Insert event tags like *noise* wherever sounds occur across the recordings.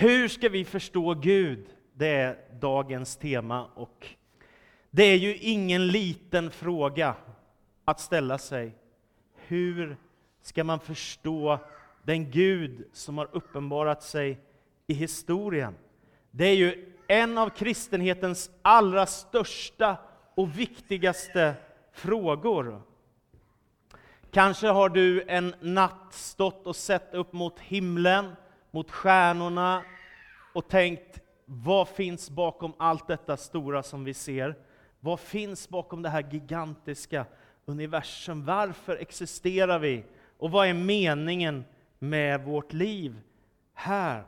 Hur ska vi förstå Gud? Det är dagens tema och det är ju ingen liten fråga att ställa sig. Hur ska man förstå den Gud som har uppenbarat sig i historien? Det är ju en av kristenhetens allra största och viktigaste frågor. Kanske har du en natt stått och sett upp mot himlen, mot stjärnorna och tänkt, vad finns bakom allt detta stora som vi ser? Vad finns bakom det här gigantiska universum? Varför existerar vi? Och vad är meningen med vårt liv här?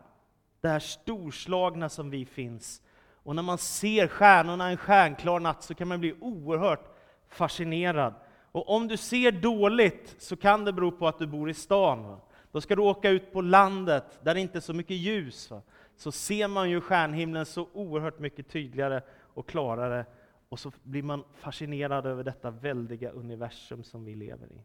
Det här storslagna som vi finns. Och när man ser stjärnorna en stjärnklar natt så kan man bli oerhört fascinerad. Och om du ser dåligt så kan det bero på att du bor i stan. Då ska du åka ut på landet där det inte är så mycket ljus. Va? Så ser man ju stjärnhimlen så oerhört mycket tydligare och klarare. Och så blir man fascinerad över detta väldiga universum som vi lever i.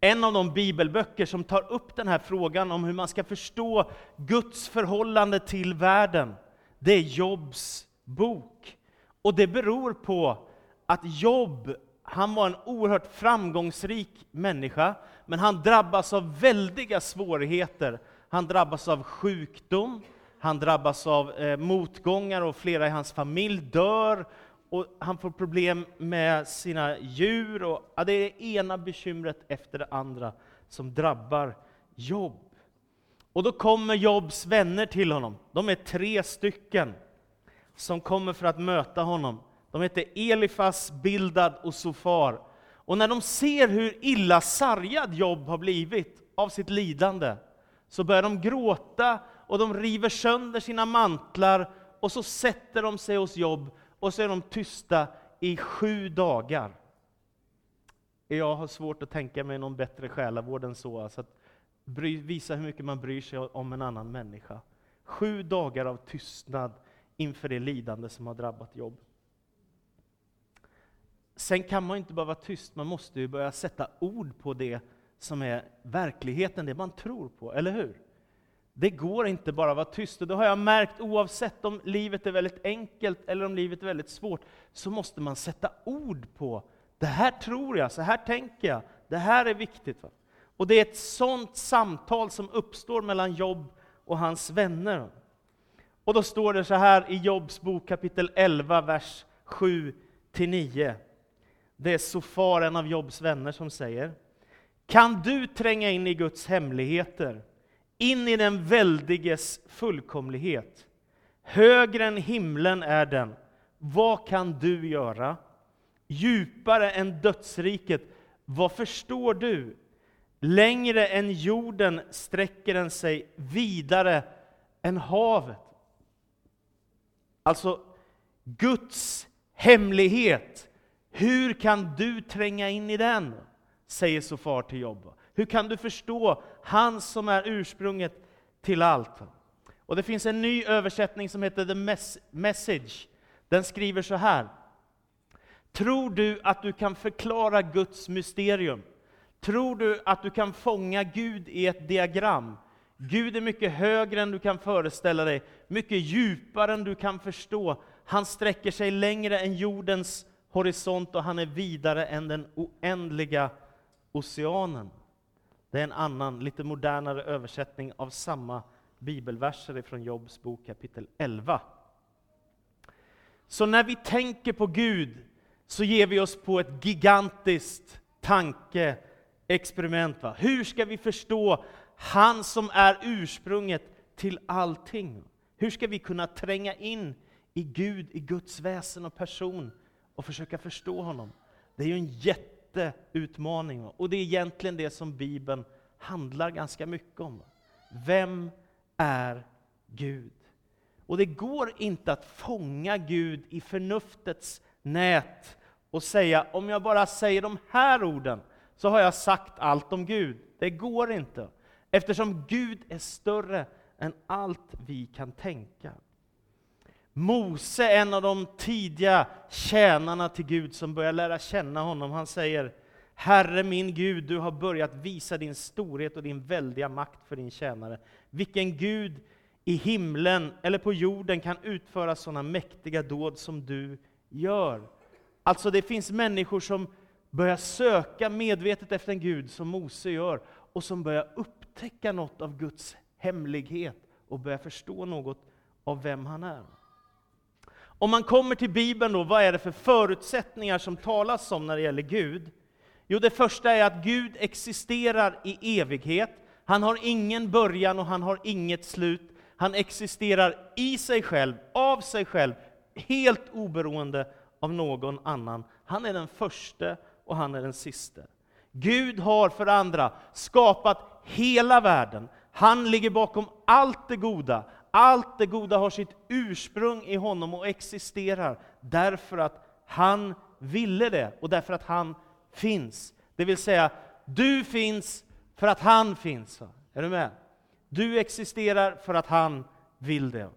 En av de bibelböcker som tar upp den här frågan om hur man ska förstå Guds förhållande till världen, det är Jobs bok. Och det beror på att Job, han var en oerhört framgångsrik människa, men han drabbas av väldiga svårigheter. Han drabbas av sjukdom, han drabbas av eh, motgångar och flera i hans familj dör. Och han får problem med sina djur. Och, ja, det är det ena bekymret efter det andra som drabbar Job. Och då kommer Jobs vänner till honom. De är tre stycken som kommer för att möta honom. De heter Elifas, Bildad och Sofar. Och när de ser hur illa sargad jobb har blivit av sitt lidande, så börjar de gråta och de river sönder sina mantlar och så sätter de sig hos jobb och så är de tysta i sju dagar. Jag har svårt att tänka mig någon bättre själavård än så. Alltså att bry, visa hur mycket man bryr sig om en annan människa. Sju dagar av tystnad inför det lidande som har drabbat Jobb. Sen kan man inte bara vara tyst, man måste ju börja sätta ord på det som är verkligheten, det man tror på, eller hur? Det går inte bara att vara tyst, och det har jag märkt oavsett om livet är väldigt enkelt eller om livet är väldigt svårt, så måste man sätta ord på det här tror jag, så här tänker jag, det här är viktigt. Va? Och det är ett sånt samtal som uppstår mellan Jobb och hans vänner. Och då står det så här i Jobs bok kapitel 11, vers 7-9. Det är Sofar, en av Jobs vänner, som säger Kan du tränga in i Guds hemligheter, in i den väldiges fullkomlighet? Högre än himlen är den. Vad kan du göra? Djupare än dödsriket. Vad förstår du? Längre än jorden sträcker den sig, vidare än havet. Alltså, Guds hemlighet hur kan du tränga in i den? Säger Sofar till Job. Hur kan du förstå han som är ursprunget till allt? Och det finns en ny översättning som heter The Message. Den skriver så här. Tror du att du kan förklara Guds mysterium? Tror du att du kan fånga Gud i ett diagram? Gud är mycket högre än du kan föreställa dig, mycket djupare än du kan förstå. Han sträcker sig längre än jordens horisont och han är vidare än den oändliga oceanen. Det är en annan, lite modernare översättning av samma bibelverser från Jobs bok kapitel 11. Så när vi tänker på Gud så ger vi oss på ett gigantiskt tankeexperiment. Va? Hur ska vi förstå han som är ursprunget till allting? Hur ska vi kunna tränga in i Gud, i Guds väsen och person och försöka förstå honom. Det är ju en jätteutmaning. Och det är egentligen det som Bibeln handlar ganska mycket om. Vem är Gud? Och det går inte att fånga Gud i förnuftets nät och säga, om jag bara säger de här orden, så har jag sagt allt om Gud. Det går inte, eftersom Gud är större än allt vi kan tänka. Mose, en av de tidiga tjänarna till Gud som börjar lära känna honom, han säger Herre min Gud, du har börjat visa din storhet och din väldiga makt för din tjänare. Vilken Gud i himlen eller på jorden kan utföra sådana mäktiga dåd som du gör. Alltså det finns människor som börjar söka medvetet efter en Gud, som Mose gör, och som börjar upptäcka något av Guds hemlighet och börjar förstå något av vem han är. Om man kommer till Bibeln, då, vad är det för förutsättningar som talas om när det gäller Gud? Jo, det första är att Gud existerar i evighet. Han har ingen början och han har inget slut. Han existerar i sig själv, av sig själv, helt oberoende av någon annan. Han är den första och han är den siste. Gud har för andra skapat hela världen. Han ligger bakom allt det goda. Allt det goda har sitt ursprung i honom och existerar därför att han ville det och därför att han finns. Det vill säga, du finns för att han finns. Är du med? Du existerar för att han vill det.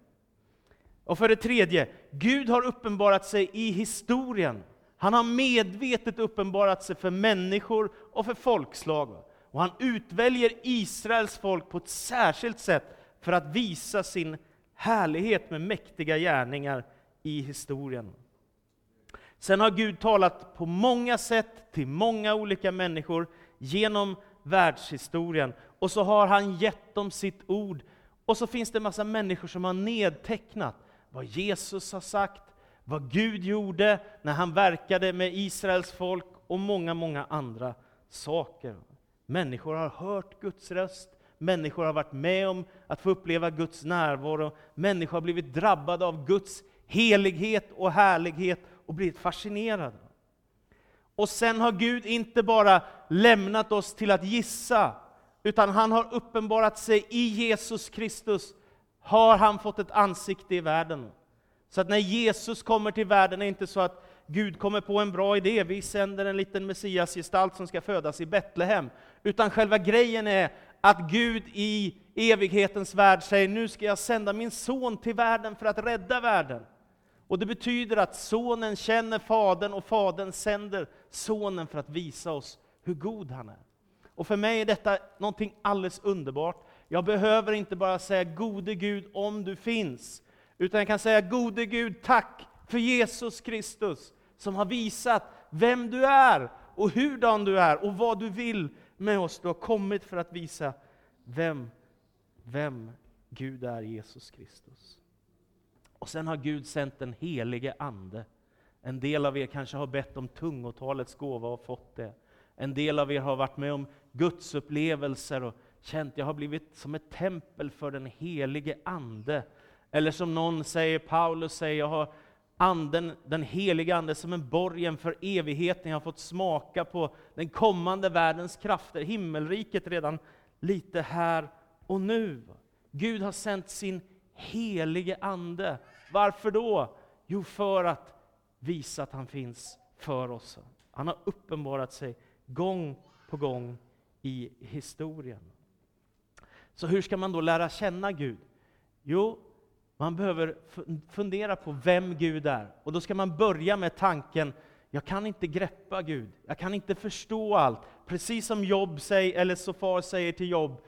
Och för det tredje, Gud har uppenbarat sig i historien. Han har medvetet uppenbarat sig för människor och för folkslag. Och han utväljer Israels folk på ett särskilt sätt för att visa sin härlighet med mäktiga gärningar i historien. Sen har Gud talat på många sätt till många olika människor genom världshistorien. Och så har han gett dem sitt ord. Och så finns det en massa människor som har nedtecknat vad Jesus har sagt, vad Gud gjorde när han verkade med Israels folk och många, många andra saker. Människor har hört Guds röst, människor har varit med om att få uppleva Guds närvaro, människor har blivit drabbade av Guds helighet och härlighet och blivit fascinerade. Och sen har Gud inte bara lämnat oss till att gissa, utan han har uppenbarat sig i Jesus Kristus, har han fått ett ansikte i världen. Så att när Jesus kommer till världen är det inte så att Gud kommer på en bra idé, vi sänder en liten Messiasgestalt som ska födas i Betlehem. Utan själva grejen är att Gud i evighetens värld säger, nu ska jag sända min son till världen för att rädda världen. Och det betyder att sonen känner fadern och fadern sänder sonen för att visa oss hur god han är. Och för mig är detta någonting alldeles underbart. Jag behöver inte bara säga gode Gud om du finns, utan jag kan säga gode Gud, tack för Jesus Kristus som har visat vem du är och hurdan du är och vad du vill med oss. Du har kommit för att visa vem, vem Gud är, Jesus Kristus. Och sen har Gud sänt den helige Ande. En del av er kanske har bett om tungotalets gåva och fått det. En del av er har varit med om gudsupplevelser och känt att jag har blivit som ett tempel för den helige Ande. Eller som någon säger, Paulus säger, jag har anden, den heliga Ande som en borgen för evigheten. Jag har fått smaka på den kommande världens krafter, himmelriket redan lite här och nu. Gud har sänt sin helige Ande. Varför då? Jo, för att visa att han finns för oss. Han har uppenbarat sig gång på gång i historien. Så hur ska man då lära känna Gud? Jo, man behöver fundera på vem Gud är. Och då ska man börja med tanken, jag kan inte greppa Gud, jag kan inte förstå allt. Precis som Job säger, eller Sofar säger till Job,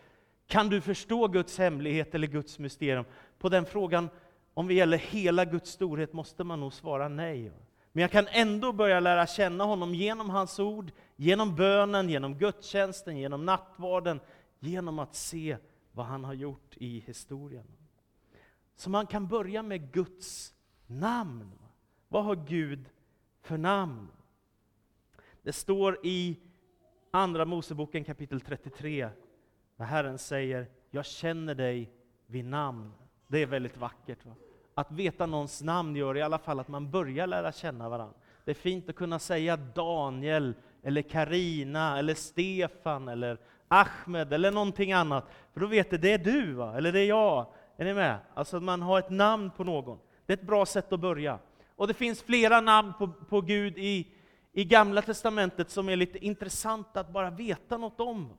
kan du förstå Guds hemlighet eller Guds mysterium? På den frågan, om det gäller hela Guds storhet, måste man nog svara nej. Men jag kan ändå börja lära känna honom genom hans ord, genom bönen, genom gudstjänsten, genom nattvarden, genom att se vad han har gjort i historien. Så man kan börja med Guds namn. Vad har Gud för namn? Det står i Andra Moseboken kapitel 33, där Herren säger, jag känner dig vid namn. Det är väldigt vackert. Va? Att veta någons namn gör i alla fall att man börjar lära känna varandra. Det är fint att kunna säga Daniel, eller Karina, eller Stefan, eller Ahmed, eller någonting annat. För då vet det, det är du, va? eller det är jag. Är ni med? Alltså att man har ett namn på någon. Det är ett bra sätt att börja. Och det finns flera namn på, på Gud i, i Gamla Testamentet som är lite intressanta att bara veta något om.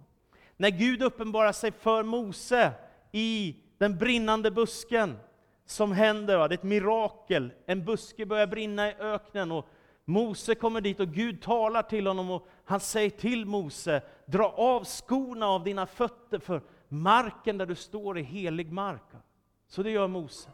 När Gud uppenbarar sig för Mose i den brinnande busken, som händer, va? det är ett mirakel. En buske börjar brinna i öknen och Mose kommer dit och Gud talar till honom och han säger till Mose, dra av skorna av dina fötter för marken där du står är helig mark. Så det gör Mose.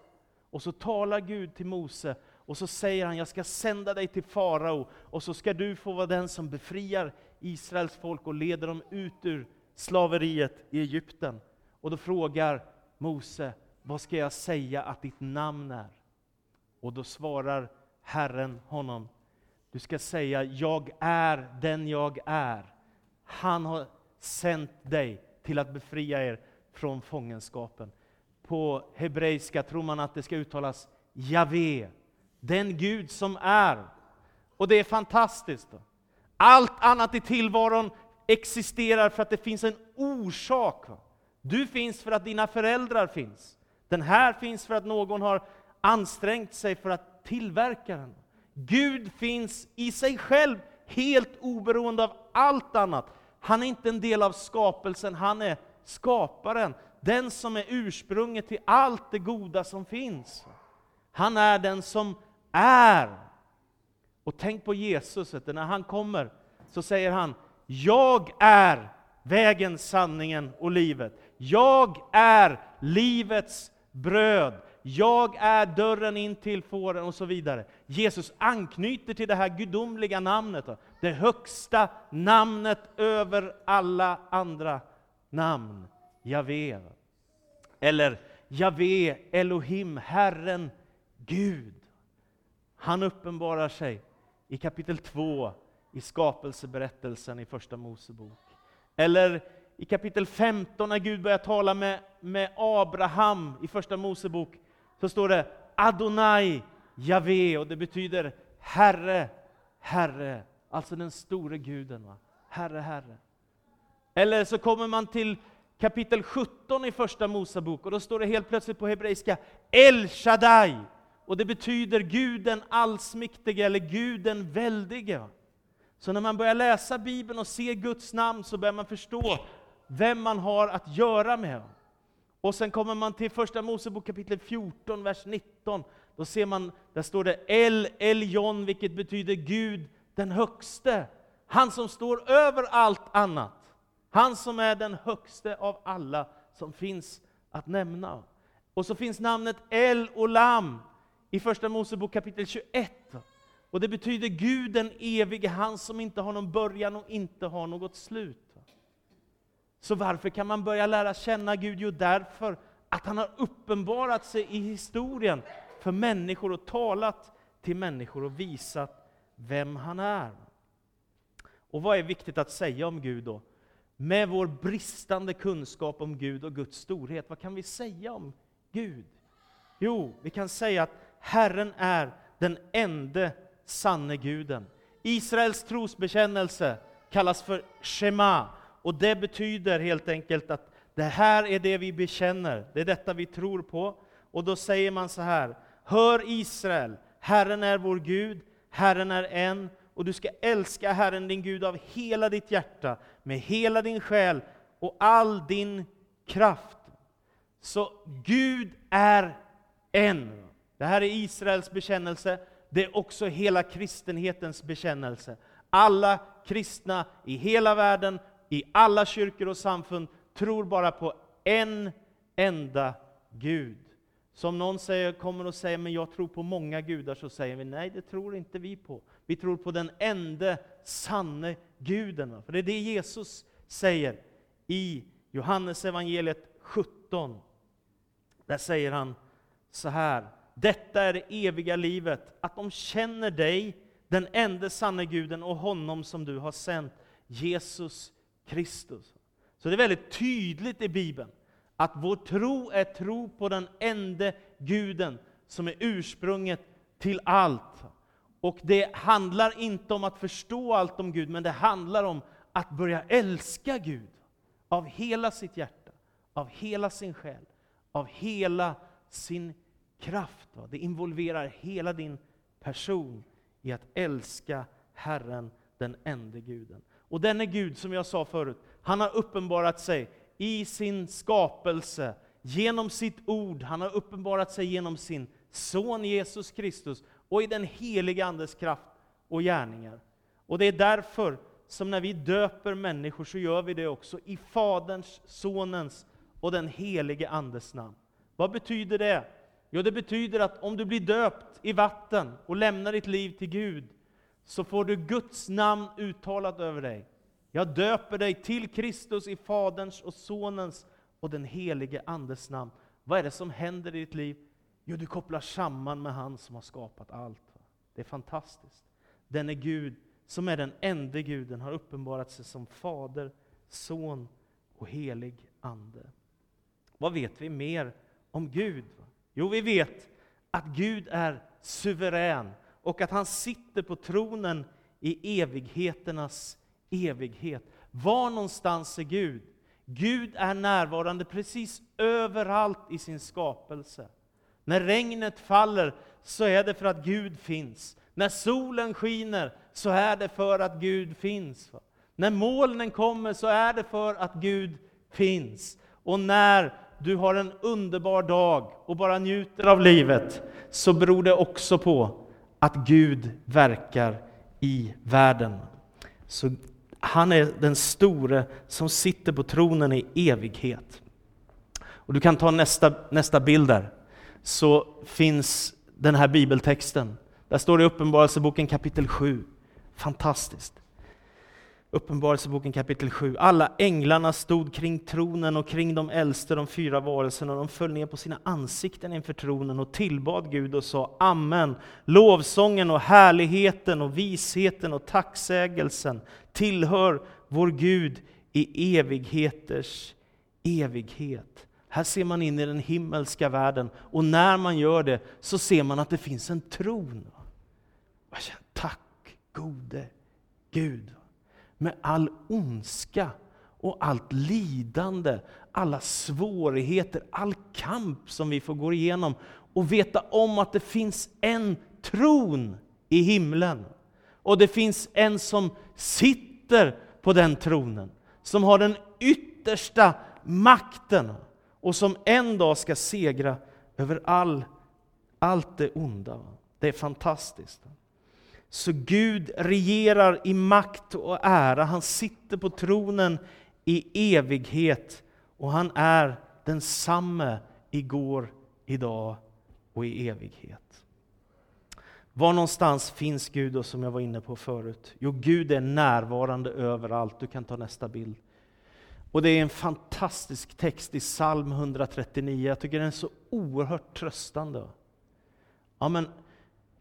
Och så talar Gud till Mose och så säger han, jag ska sända dig till farao och så ska du få vara den som befriar Israels folk och leder dem ut ur slaveriet i Egypten. Och då frågar Mose, vad ska jag säga att ditt namn är? Och då svarar Herren honom, du ska säga, jag är den jag är. Han har sänt dig till att befria er från fångenskapen. På hebreiska tror man att det ska uttalas Javé, den Gud som är. Och det är fantastiskt. Allt annat i tillvaron existerar för att det finns en orsak. Du finns för att dina föräldrar finns. Den här finns för att någon har ansträngt sig för att tillverka den. Gud finns i sig själv, helt oberoende av allt annat. Han är inte en del av skapelsen, han är skaparen. Den som är ursprunget till allt det goda som finns. Han är den som är. Och tänk på Jesus, när han kommer så säger han, jag är vägen, sanningen och livet. Jag är livets bröd. Jag är dörren in till fåren och så vidare. Jesus anknyter till det här gudomliga namnet, det högsta namnet över alla andra namn, Javé. Eller Javé, Elohim, Herren, Gud. Han uppenbarar sig i kapitel 2 i skapelseberättelsen i Första Mosebok. Eller i kapitel 15 när Gud börjar tala med, med Abraham i Första Mosebok, så står det Adonai Javé, och det betyder Herre, Herre. Alltså den store guden. Va? Herre, Herre. Eller så kommer man till kapitel 17 i Första Mosebok, och då står det helt plötsligt på hebreiska El Shaddai. Och det betyder Guden allsmäktige, eller Guden väldige. Så när man börjar läsa Bibeln och ser Guds namn så börjar man förstå vem man har att göra med. Och sen kommer man till Första Mosebok kapitel 14, vers 19. Då ser man, där står det El Eljon, vilket betyder Gud den högste. Han som står över allt annat. Han som är den högste av alla som finns att nämna. Och så finns namnet El Olam i Första Mosebok kapitel 21. Och det betyder Gud den evige, han som inte har någon början och inte har något slut. Så varför kan man börja lära känna Gud? Jo, därför att han har uppenbarat sig i historien för människor och talat till människor och visat vem han är. Och vad är viktigt att säga om Gud då? Med vår bristande kunskap om Gud och Guds storhet, vad kan vi säga om Gud? Jo, vi kan säga att Herren är den enda sanne guden. Israels trosbekännelse kallas för Shema, och det betyder helt enkelt att det här är det vi bekänner, det är detta vi tror på. Och då säger man så här, Hör Israel, Herren är vår Gud, Herren är en, och du ska älska Herren din Gud av hela ditt hjärta, med hela din själ och all din kraft. Så Gud är en. Det här är Israels bekännelse, det är också hela kristenhetens bekännelse. Alla kristna i hela världen, i alla kyrkor och samfund, tror bara på en enda Gud. Som någon säger, kommer och säger, men jag tror på många gudar, så säger vi, nej det tror inte vi på. Vi tror på den enda sanne guden. För det är det Jesus säger i Johannes evangeliet 17. Där säger han så här, detta är det eviga livet, att de känner dig, den enda sanne guden, och honom som du har sänt, Jesus Kristus. Så det är väldigt tydligt i Bibeln att vår tro är tro på den enda guden som är ursprunget till allt. Och det handlar inte om att förstå allt om Gud, men det handlar om att börja älska Gud av hela sitt hjärta, av hela sin själ, av hela sin kraft. Det involverar hela din person i att älska Herren, den enda guden. Och denne Gud, som jag sa förut, han har uppenbarat sig i sin skapelse, genom sitt ord, han har uppenbarat sig genom sin son Jesus Kristus, och i den heliga Andes kraft och gärningar. Och det är därför som när vi döper människor så gör vi det också i Faderns, Sonens och den helige Andes namn. Vad betyder det? Jo, det betyder att om du blir döpt i vatten och lämnar ditt liv till Gud, så får du Guds namn uttalat över dig. Jag döper dig till Kristus i Faderns och Sonens och den helige Andes namn. Vad är det som händer i ditt liv? Jo, du kopplar samman med han som har skapat allt. Det är fantastiskt. Den är Gud, som är den enda guden, har uppenbarat sig som Fader, Son och helig Ande. Vad vet vi mer om Gud? Jo, vi vet att Gud är suverän och att han sitter på tronen i evigheternas evighet. Var någonstans är Gud? Gud är närvarande precis överallt i sin skapelse. När regnet faller så är det för att Gud finns. När solen skiner så är det för att Gud finns. När molnen kommer så är det för att Gud finns. Och när du har en underbar dag och bara njuter av livet, så beror det också på att Gud verkar i världen. Så han är den store som sitter på tronen i evighet. Och du kan ta nästa, nästa bild där, så finns den här bibeltexten. Där står det i Uppenbarelseboken kapitel 7. Fantastiskt. Uppenbarelseboken kapitel 7. Alla änglarna stod kring tronen och kring de äldste, de fyra varelserna, och de föll ner på sina ansikten inför tronen och tillbad Gud och sa Amen. Lovsången och härligheten och visheten och tacksägelsen tillhör vår Gud i evigheters evighet. Här ser man in i den himmelska världen och när man gör det så ser man att det finns en tron. Tack gode Gud med all ondska och allt lidande, alla svårigheter, all kamp som vi får gå igenom och veta om att det finns en tron i himlen. Och det finns en som sitter på den tronen, som har den yttersta makten och som en dag ska segra över all, allt det onda. Det är fantastiskt. Så Gud regerar i makt och ära. Han sitter på tronen i evighet och han är densamme igår, idag och i evighet. Var någonstans finns Gud då, som jag var inne på förut? Jo, Gud är närvarande överallt. Du kan ta nästa bild. Och det är en fantastisk text i psalm 139. Jag tycker den är så oerhört tröstande. Ja, men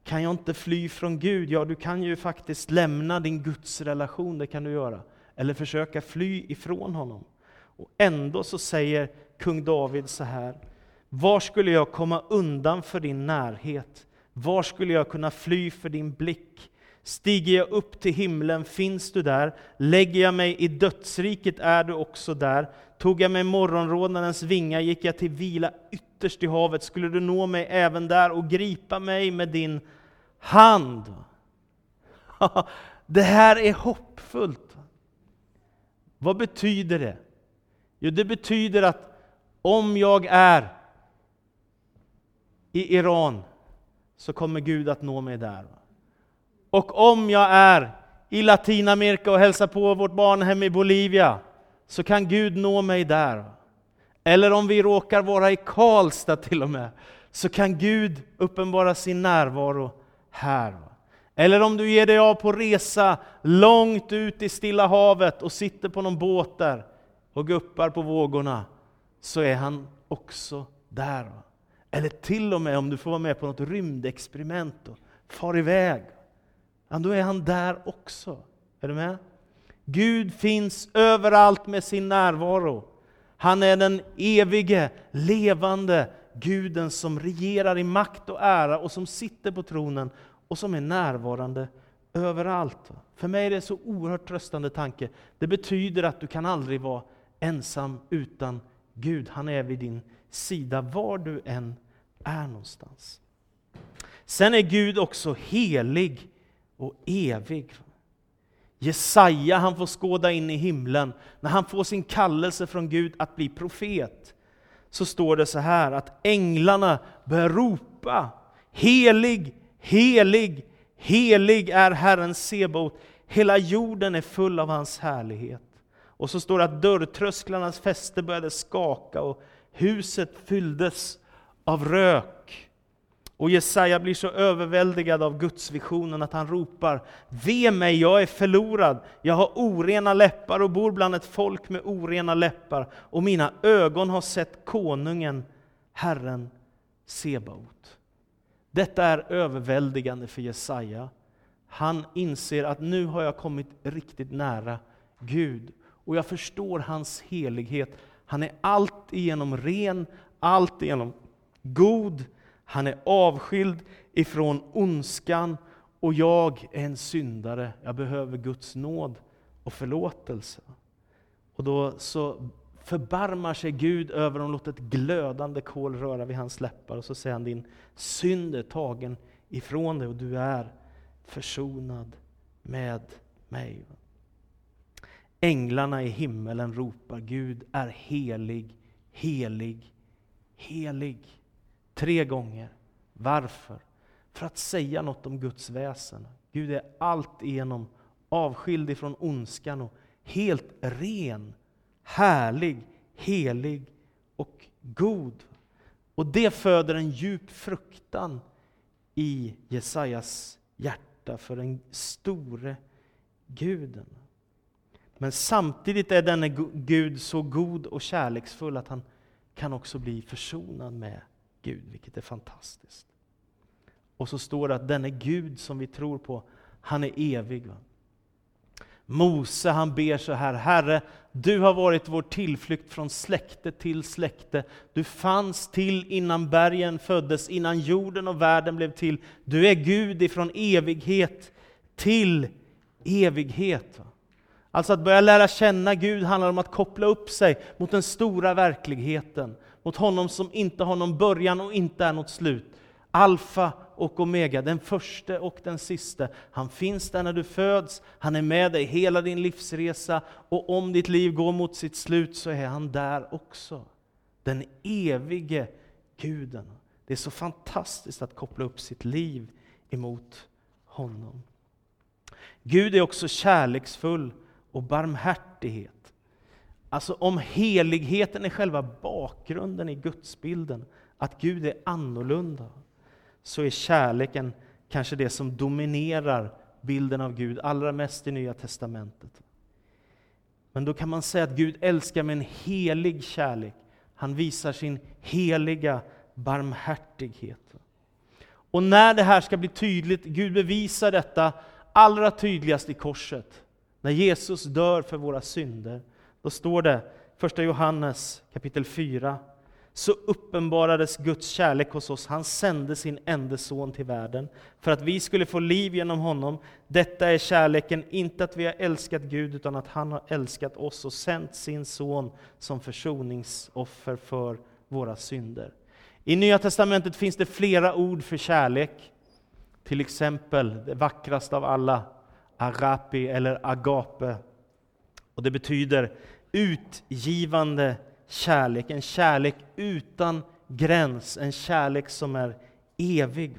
kan jag inte fly från Gud? Ja, du kan ju faktiskt lämna din gudsrelation, det kan du göra. Eller försöka fly ifrån honom. Och ändå så säger kung David så här. Var skulle jag komma undan för din närhet? Var skulle jag kunna fly för din blick? Stiger jag upp till himlen, finns du där? Lägger jag mig i dödsriket, är du också där? Tog jag mig morgonrådnadens vingar, gick jag till vila ytterst i havet, skulle du nå mig även där och gripa mig med din hand. *laughs* Det här är hoppfullt. Vad betyder det? Jo, det betyder att om jag är i Iran så kommer Gud att nå mig där. Och om jag är i Latinamerika och hälsar på vårt barnhem i Bolivia så kan Gud nå mig där. Eller om vi råkar vara i Karlstad till och med, så kan Gud uppenbara sin närvaro här. Eller om du ger dig av på resa långt ut i Stilla havet och sitter på någon båt där och guppar på vågorna, så är han också där. Eller till och med om du får vara med på något rymdexperiment och far iväg, ja, då är han där också. Är du med? Gud finns överallt med sin närvaro. Han är den evige, levande Guden som regerar i makt och ära och som sitter på tronen och som är närvarande överallt. För mig är det en så oerhört tröstande tanke. Det betyder att du kan aldrig vara ensam utan Gud. Han är vid din sida var du än är någonstans. Sen är Gud också helig och evig. Jesaja han får skåda in i himlen. När han får sin kallelse från Gud att bli profet, så står det så här att änglarna börjar ropa Helig, helig, Helig är Herren Sebaot, hela jorden är full av hans härlighet. Och så står det att dörrtrösklarnas fäste började skaka och huset fylldes av rök. Och Jesaja blir så överväldigad av Guds visionen att han ropar Ve mig, jag är förlorad, jag har orena läppar och bor bland ett folk med orena läppar och mina ögon har sett konungen, Herren Sebaot. Detta är överväldigande för Jesaja. Han inser att nu har jag kommit riktigt nära Gud och jag förstår hans helighet. Han är allt igenom ren, allt igenom god, han är avskild ifrån ondskan och jag är en syndare. Jag behöver Guds nåd och förlåtelse. Och då så förbarmar sig Gud över dem, låter ett glödande kol röra vid hans läppar och så säger han din synd är tagen ifrån dig och du är försonad med mig. Änglarna i himmelen ropar Gud är helig, helig, helig. Tre gånger. Varför? För att säga något om Guds väsen. Gud är alltigenom avskild ifrån ondskan och helt ren, härlig, helig och god. Och det föder en djup fruktan i Jesajas hjärta för den store guden. Men samtidigt är denne Gud så god och kärleksfull att han kan också bli försonad med Gud, vilket är fantastiskt. Och så står det att denne Gud som vi tror på, han är evig. Va? Mose han ber så här, Herre, du har varit vår tillflykt från släkte till släkte. Du fanns till innan bergen föddes, innan jorden och världen blev till. Du är Gud ifrån evighet till evighet. Va? Alltså att börja lära känna Gud handlar om att koppla upp sig mot den stora verkligheten, mot honom som inte har någon början och inte är något slut. Alfa och Omega, den första och den sista. Han finns där när du föds, han är med dig hela din livsresa och om ditt liv går mot sitt slut så är han där också. Den evige Guden. Det är så fantastiskt att koppla upp sitt liv emot honom. Gud är också kärleksfull och barmhärtighet. Alltså om heligheten är själva bakgrunden i gudsbilden, att Gud är annorlunda, så är kärleken kanske det som dominerar bilden av Gud allra mest i Nya Testamentet. Men då kan man säga att Gud älskar med en helig kärlek. Han visar sin heliga barmhärtighet. Och när det här ska bli tydligt, Gud bevisar detta allra tydligast i korset. När Jesus dör för våra synder, då står det, 1 Johannes kapitel 4, så uppenbarades Guds kärlek hos oss. Han sände sin enda son till världen för att vi skulle få liv genom honom. Detta är kärleken, inte att vi har älskat Gud, utan att han har älskat oss och sänt sin son som försoningsoffer för våra synder. I Nya Testamentet finns det flera ord för kärlek. Till exempel det vackraste av alla, agape eller agape. Och det betyder utgivande kärlek, en kärlek utan gräns, en kärlek som är evig.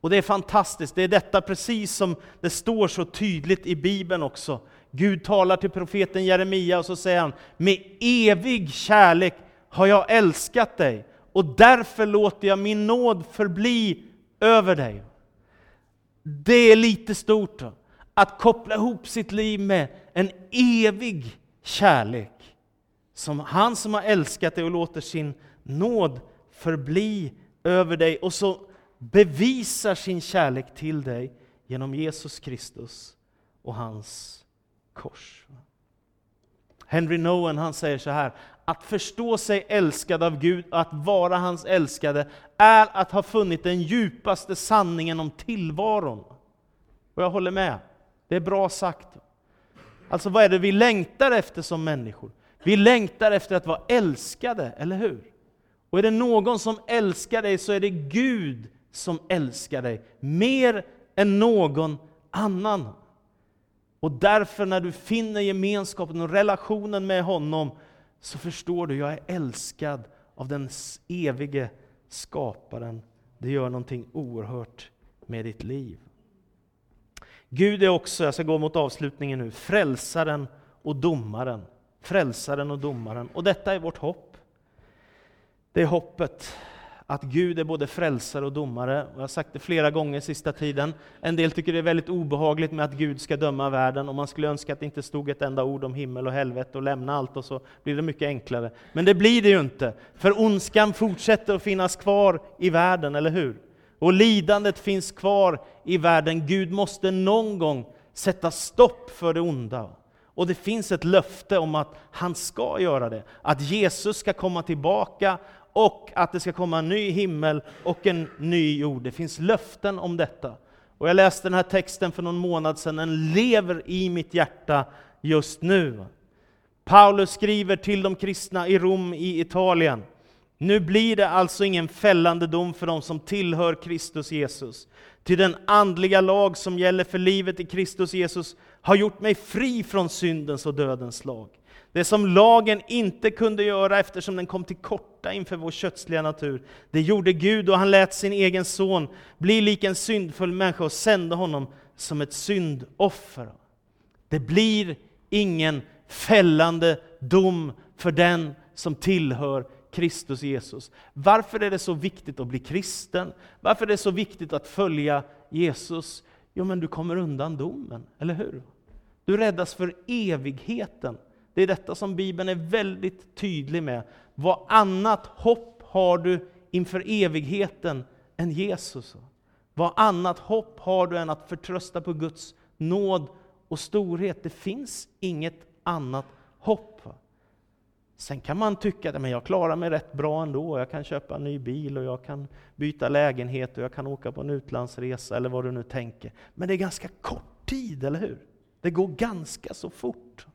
Och det är fantastiskt, det är detta precis som det står så tydligt i Bibeln också. Gud talar till profeten Jeremia och så säger han, med evig kärlek har jag älskat dig och därför låter jag min nåd förbli över dig. Det är lite stort att koppla ihop sitt liv med en evig kärlek. Som han som har älskat dig och låter sin nåd förbli över dig och så bevisar sin kärlek till dig genom Jesus Kristus och hans kors. Henry Nowen han säger så här, att förstå sig älskad av Gud, och att vara hans älskade, är att ha funnit den djupaste sanningen om tillvaron. Och jag håller med. Det är bra sagt. Alltså vad är det vi längtar efter som människor? Vi längtar efter att vara älskade, eller hur? Och är det någon som älskar dig så är det Gud som älskar dig, mer än någon annan. Och därför när du finner gemenskapen och relationen med honom så förstår du, jag är älskad av den evige skaparen. Det gör någonting oerhört med ditt liv. Gud är också, jag ska gå mot avslutningen nu, frälsaren och domaren. Frälsaren och domaren. Och detta är vårt hopp. Det är hoppet att Gud är både frälsare och domare. Och jag har sagt det flera gånger sista tiden. En del tycker det är väldigt obehagligt med att Gud ska döma världen och man skulle önska att det inte stod ett enda ord om himmel och helvete och lämna allt och så blir det mycket enklare. Men det blir det ju inte, för ondskan fortsätter att finnas kvar i världen, eller hur? Och lidandet finns kvar i världen. Gud måste någon gång sätta stopp för det onda. Och det finns ett löfte om att han ska göra det. Att Jesus ska komma tillbaka och att det ska komma en ny himmel och en ny jord. Det finns löften om detta. Och jag läste den här texten för någon månad sedan, den lever i mitt hjärta just nu. Paulus skriver till de kristna i Rom i Italien. Nu blir det alltså ingen fällande dom för dem som tillhör Kristus Jesus. Till den andliga lag som gäller för livet i Kristus Jesus har gjort mig fri från syndens och dödens lag. Det som lagen inte kunde göra eftersom den kom till korta inför vår kötsliga natur, det gjorde Gud och han lät sin egen son bli lik en syndfull människa och sände honom som ett syndoffer. Det blir ingen fällande dom för den som tillhör Kristus Jesus. Varför är det så viktigt att bli kristen? Varför är det så viktigt att följa Jesus? Jo, men du kommer undan domen, eller hur? Du räddas för evigheten. Det är detta som Bibeln är väldigt tydlig med. Vad annat hopp har du inför evigheten än Jesus? Vad annat hopp har du än att förtrösta på Guds nåd och storhet? Det finns inget annat hopp. Sen kan man tycka att jag klarar mig rätt bra ändå. Jag kan köpa en ny bil och jag kan byta lägenhet och jag kan åka på en utlandsresa eller vad du nu tänker. Men det är ganska kort tid, eller hur? Det går ganska så fort.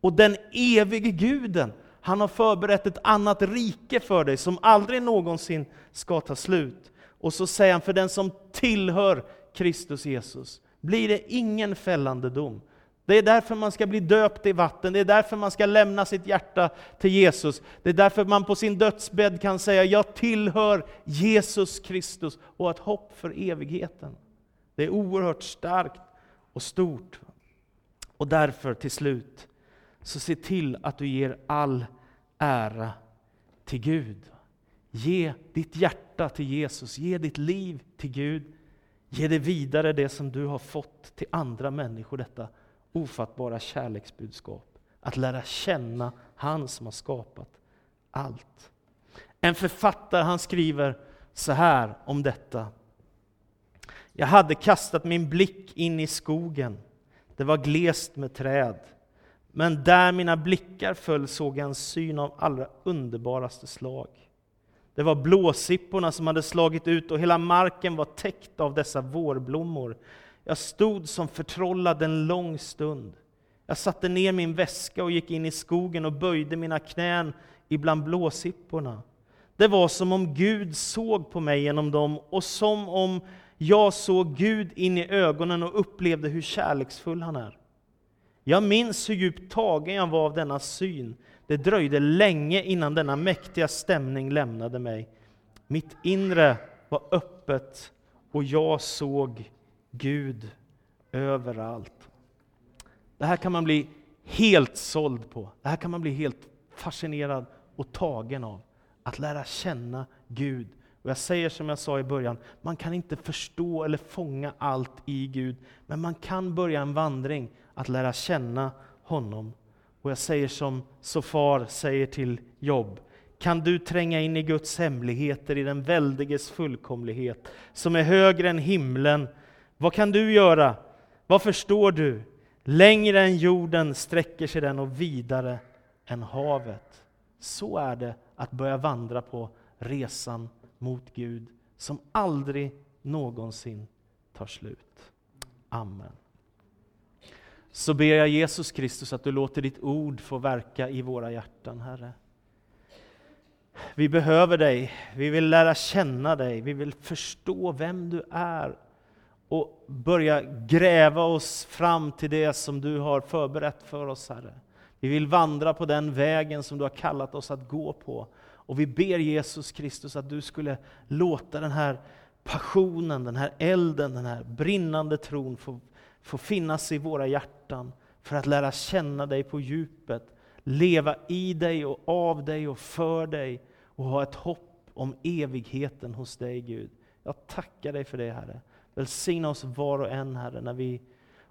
Och den evige guden, han har förberett ett annat rike för dig som aldrig någonsin ska ta slut. Och så säger han, för den som tillhör Kristus Jesus blir det ingen fällande dom. Det är därför man ska bli döpt i vatten, det är därför man ska lämna sitt hjärta till Jesus. Det är därför man på sin dödsbädd kan säga, jag tillhör Jesus Kristus och har ett hopp för evigheten. Det är oerhört starkt och stort. Och därför till slut, så se till att du ger all ära till Gud. Ge ditt hjärta till Jesus, ge ditt liv till Gud. Ge det vidare det som du har fått till andra människor, detta ofattbara kärleksbudskap. Att lära känna han som har skapat allt. En författare han skriver så här om detta. Jag hade kastat min blick in i skogen. Det var glest med träd. Men där mina blickar föll såg jag en syn av allra underbaraste slag. Det var blåsipporna som hade slagit ut och hela marken var täckt av dessa vårblommor. Jag stod som förtrollad en lång stund. Jag satte ner min väska och gick in i skogen och böjde mina knän ibland blåsipporna. Det var som om Gud såg på mig genom dem och som om jag såg Gud in i ögonen och upplevde hur kärleksfull han är. Jag minns hur djupt tagen jag var av denna syn. Det dröjde länge innan denna mäktiga stämning lämnade mig. Mitt inre var öppet och jag såg Gud överallt. Det här kan man bli helt såld på. Det här kan man bli helt fascinerad och tagen av. Att lära känna Gud. Och jag säger som jag sa i början, man kan inte förstå eller fånga allt i Gud, men man kan börja en vandring att lära känna honom. Och jag säger som Sofar säger till Jobb, kan du tränga in i Guds hemligheter, i den väldiges fullkomlighet, som är högre än himlen. Vad kan du göra? Vad förstår du? Längre än jorden sträcker sig den och vidare än havet. Så är det att börja vandra på resan mot Gud, som aldrig någonsin tar slut. Amen så ber jag Jesus Kristus att du låter ditt ord få verka i våra hjärtan, Herre. Vi behöver dig, vi vill lära känna dig, vi vill förstå vem du är och börja gräva oss fram till det som du har förberett för oss, Herre. Vi vill vandra på den vägen som du har kallat oss att gå på. Och vi ber Jesus Kristus att du skulle låta den här passionen, den här elden, den här brinnande tron få få finnas i våra hjärtan för att lära känna dig på djupet, leva i dig och av dig och för dig och ha ett hopp om evigheten hos dig Gud. Jag tackar dig för det Herre. Välsigna oss var och en Herre när vi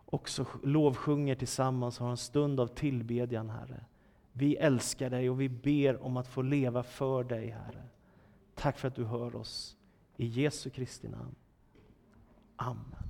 också lovsjunger tillsammans och har en stund av tillbedjan Herre. Vi älskar dig och vi ber om att få leva för dig Herre. Tack för att du hör oss. I Jesu Kristi namn. Amen.